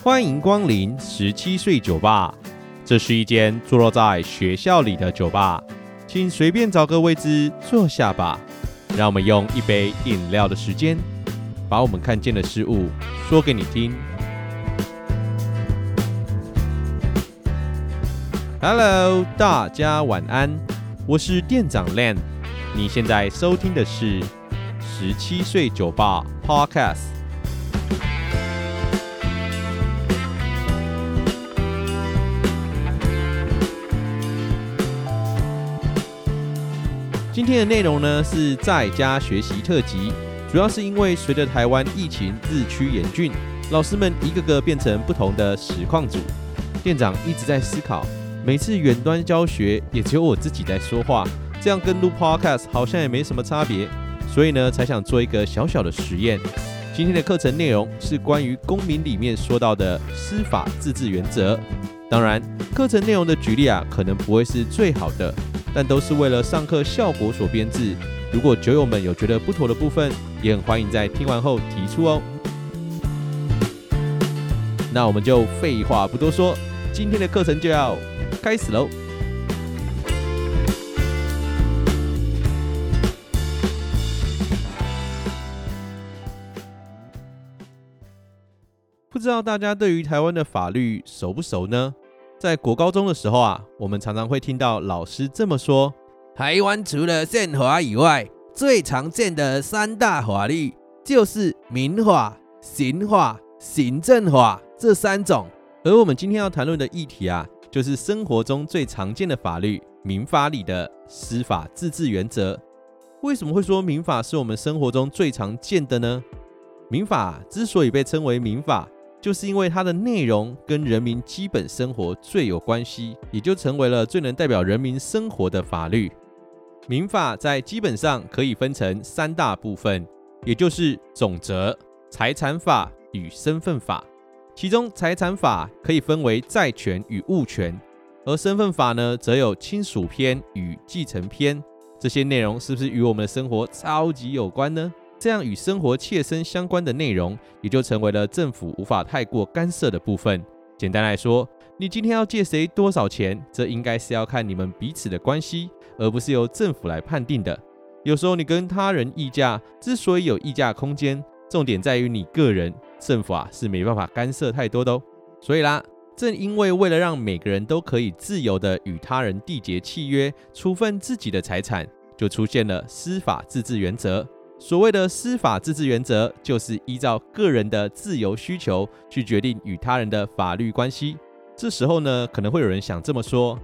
欢迎光临十七岁酒吧。这是一间坐落在学校里的酒吧，请随便找个位置坐下吧。让我们用一杯饮料的时间，把我们看见的事物说给你听。Hello，大家晚安，我是店长 Len。你现在收听的是十七岁酒吧 Podcast。今天的内容呢是在家学习特辑，主要是因为随着台湾疫情日趋严峻，老师们一个个变成不同的实况组。店长一直在思考，每次远端教学也只有我自己在说话，这样跟录 Podcast 好像也没什么差别，所以呢才想做一个小小的实验。今天的课程内容是关于公民里面说到的司法自治原则，当然课程内容的举例啊可能不会是最好的。但都是为了上课效果所编制。如果酒友们有觉得不妥的部分，也很欢迎在听完后提出哦。那我们就废话不多说，今天的课程就要开始喽。不知道大家对于台湾的法律熟不熟呢？在国高中的时候啊，我们常常会听到老师这么说：台湾除了宪法以外，最常见的三大法律就是民法、刑法、行政法这三种。而我们今天要谈论的议题啊，就是生活中最常见的法律——民法里的司法自治原则。为什么会说民法是我们生活中最常见的呢？民法之所以被称为民法，就是因为它的内容跟人民基本生活最有关系，也就成为了最能代表人民生活的法律。民法在基本上可以分成三大部分，也就是总则、财产法与身份法。其中财产法可以分为债权与物权，而身份法呢，则有亲属篇与继承篇。这些内容是不是与我们的生活超级有关呢？这样与生活切身相关的内容，也就成为了政府无法太过干涉的部分。简单来说，你今天要借谁多少钱，这应该是要看你们彼此的关系，而不是由政府来判定的。有时候你跟他人议价，之所以有议价空间，重点在于你个人，政府啊是没办法干涉太多的哦。所以啦，正因为为了让每个人都可以自由地与他人缔结契约，处分自己的财产，就出现了司法自治原则。所谓的司法自治原则，就是依照个人的自由需求去决定与他人的法律关系。这时候呢，可能会有人想这么说：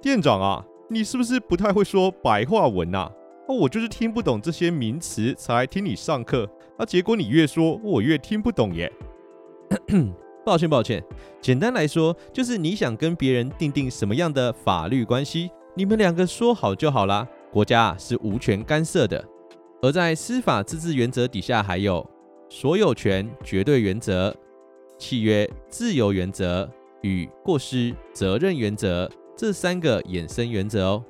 店长啊，你是不是不太会说白话文呐？哦，我就是听不懂这些名词才来听你上课。那结果你越说，我越听不懂耶。抱歉抱歉，简单来说，就是你想跟别人订定什么样的法律关系，你们两个说好就好啦，国家是无权干涉的。而在司法自治原则底下，还有所有权绝对原则、契约自由原则与过失责任原则这三个衍生原则哦。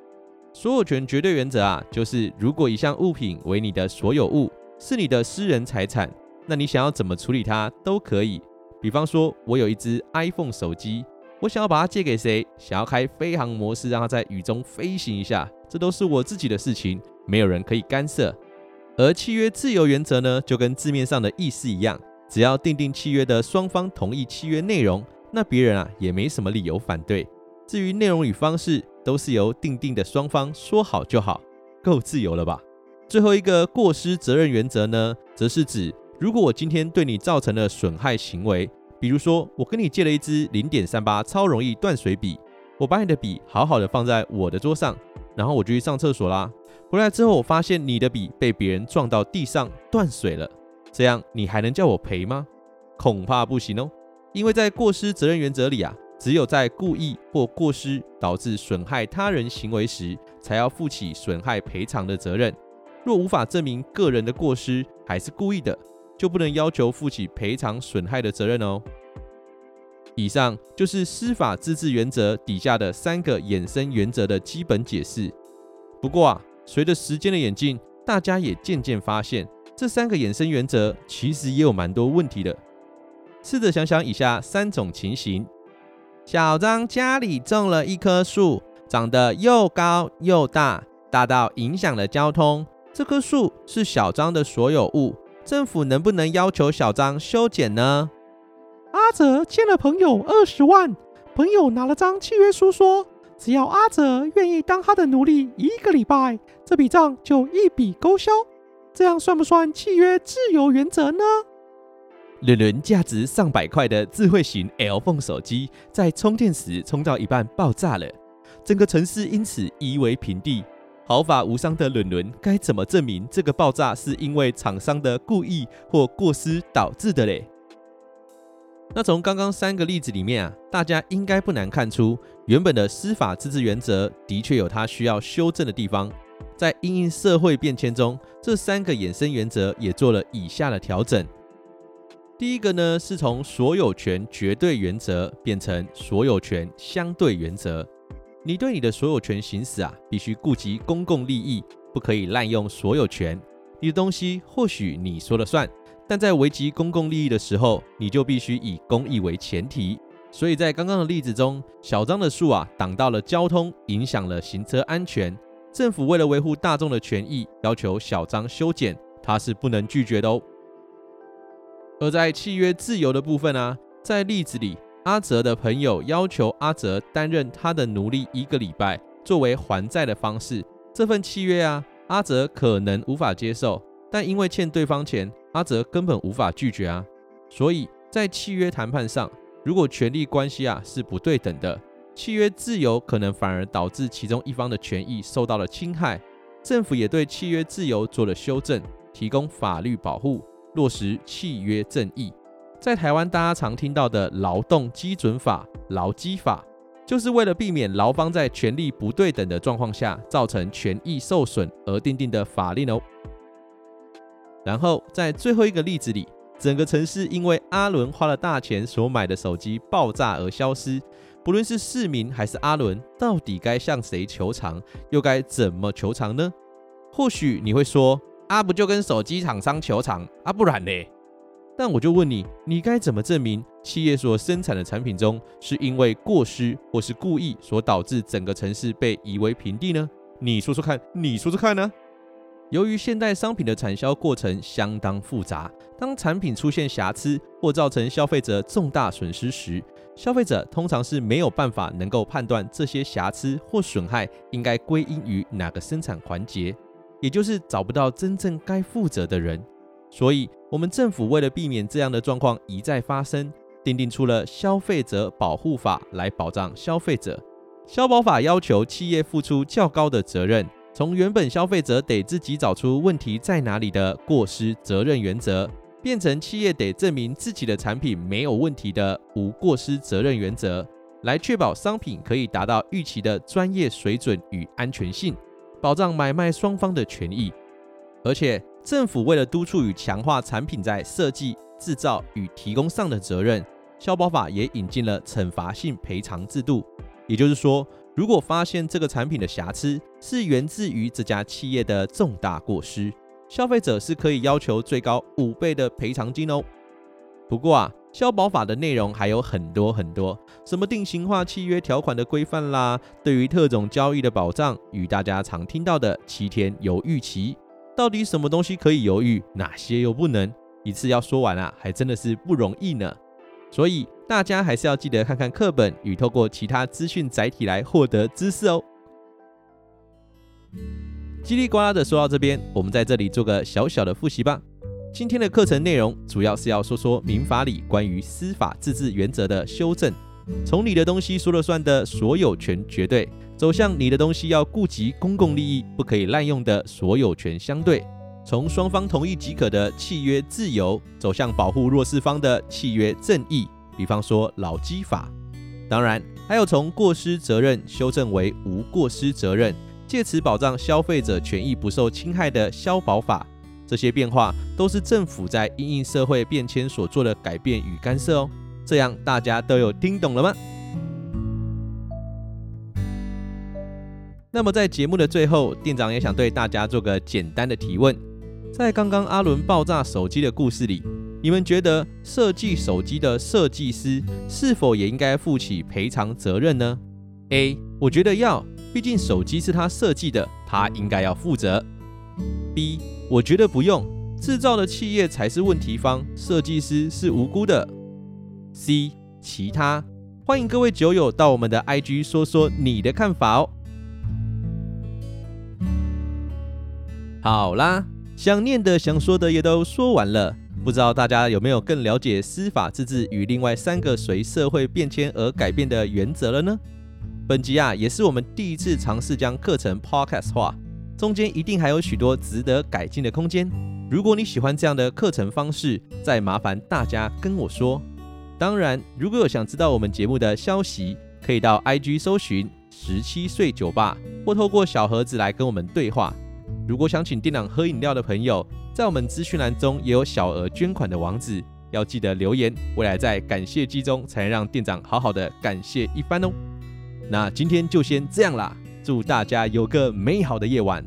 所有权绝对原则啊，就是如果一项物品为你的所有物，是你的私人财产，那你想要怎么处理它都可以。比方说，我有一只 iPhone 手机，我想要把它借给谁，想要开飞航模式让它在雨中飞行一下，这都是我自己的事情，没有人可以干涉。而契约自由原则呢，就跟字面上的意思一样，只要订定契约的双方同意契约内容，那别人啊也没什么理由反对。至于内容与方式，都是由订定的双方说好就好，够自由了吧？最后一个过失责任原则呢，则是指如果我今天对你造成了损害行为，比如说我跟你借了一支零点三八超容易断水笔，我把你的笔好好的放在我的桌上，然后我就去上厕所啦。回来之后，我发现你的笔被别人撞到地上断水了，这样你还能叫我赔吗？恐怕不行哦，因为在过失责任原则里啊，只有在故意或过失导致损害他人行为时，才要负起损害赔偿的责任。若无法证明个人的过失还是故意的，就不能要求负起赔偿损害的责任哦。以上就是司法自治原则底下的三个衍生原则的基本解释。不过啊。随着时间的演进，大家也渐渐发现，这三个衍生原则其实也有蛮多问题的。试着想想以下三种情形：小张家里种了一棵树，长得又高又大，大到影响了交通。这棵树是小张的所有物，政府能不能要求小张修剪呢？阿泽欠了朋友二十万，朋友拿了张契约书说，只要阿泽愿意当他的奴隶一个礼拜，这笔账就一笔勾销。这样算不算契约自由原则呢？伦伦价值上百块的智慧型 L Phone 手机，在充电时充到一半爆炸了，整个城市因此夷为平地。毫发无伤的伦伦该怎么证明这个爆炸是因为厂商的故意或过失导致的嘞？那从刚刚三个例子里面啊，大家应该不难看出，原本的司法自治原则的确有它需要修正的地方。在因应社会变迁中，这三个衍生原则也做了以下的调整。第一个呢，是从所有权绝对原则变成所有权相对原则。你对你的所有权行使啊，必须顾及公共利益，不可以滥用所有权。你的东西或许你说了算。但在危及公共利益的时候，你就必须以公益为前提。所以在刚刚的例子中，小张的树啊挡到了交通，影响了行车安全。政府为了维护大众的权益，要求小张修剪，他是不能拒绝的哦。而在契约自由的部分啊，在例子里，阿泽的朋友要求阿泽担任他的奴隶一个礼拜，作为还债的方式。这份契约啊，阿泽可能无法接受，但因为欠对方钱。阿泽根本无法拒绝啊，所以在契约谈判上，如果权利关系啊是不对等的，契约自由可能反而导致其中一方的权益受到了侵害。政府也对契约自由做了修正，提供法律保护，落实契约正义。在台湾大家常听到的劳动基准法、劳基法，就是为了避免劳方在权利不对等的状况下造成权益受损而订定的法令哦。然后在最后一个例子里，整个城市因为阿伦花了大钱所买的手机爆炸而消失。不论是市民还是阿伦，到底该向谁求偿，又该怎么求偿呢？或许你会说，啊，不就跟手机厂商求偿啊，不然呢？但我就问你，你该怎么证明企业所生产的产品中是因为过失或是故意所导致整个城市被夷为平地呢？你说说看，你说说看呢？由于现代商品的产销过程相当复杂，当产品出现瑕疵或造成消费者重大损失时，消费者通常是没有办法能够判断这些瑕疵或损害应该归因于哪个生产环节，也就是找不到真正该负责的人。所以，我们政府为了避免这样的状况一再发生，订定出了《消费者保护法》来保障消费者。消保法要求企业付出较高的责任。从原本消费者得自己找出问题在哪里的过失责任原则，变成企业得证明自己的产品没有问题的无过失责任原则，来确保商品可以达到预期的专业水准与安全性，保障买卖双方的权益。而且，政府为了督促与强化产品在设计、制造与提供上的责任，消保法也引进了惩罚性赔偿制度。也就是说，如果发现这个产品的瑕疵是源自于这家企业的重大过失，消费者是可以要求最高五倍的赔偿金哦。不过啊，消保法的内容还有很多很多，什么定型化契约条款的规范啦，对于特种交易的保障，与大家常听到的七天犹豫期，到底什么东西可以犹豫，哪些又不能？一次要说完啊，还真的是不容易呢。所以大家还是要记得看看课本与透过其他资讯载体来获得知识哦。叽里呱啦的说到这边，我们在这里做个小小的复习吧。今天的课程内容主要是要说说民法里关于司法自治原则的修正，从你的东西说了算的所有权绝对，走向你的东西要顾及公共利益，不可以滥用的所有权相对。从双方同意即可的契约自由，走向保护弱势方的契约正义，比方说劳基法。当然，还有从过失责任修正为无过失责任，借此保障消费者权益不受侵害的消保法。这些变化都是政府在因应社会变迁所做的改变与干涉哦。这样大家都有听懂了吗？那么在节目的最后，店长也想对大家做个简单的提问。在刚刚阿伦爆炸手机的故事里，你们觉得设计手机的设计师是否也应该负起赔偿责任呢？A. 我觉得要，毕竟手机是他设计的，他应该要负责。B. 我觉得不用，制造的企业才是问题方，设计师是无辜的。C. 其他，欢迎各位酒友到我们的 IG 说说你的看法哦。好啦。想念的、想说的也都说完了，不知道大家有没有更了解司法自治与另外三个随社会变迁而改变的原则了呢？本集啊，也是我们第一次尝试将课程 podcast 化，中间一定还有许多值得改进的空间。如果你喜欢这样的课程方式，再麻烦大家跟我说。当然，如果有想知道我们节目的消息，可以到 IG 搜寻十七岁酒吧，或透过小盒子来跟我们对话。如果想请店长喝饮料的朋友，在我们资讯栏中也有小额捐款的网址，要记得留言，未来在感谢祭中才能让店长好好的感谢一番哦。那今天就先这样啦，祝大家有个美好的夜晚，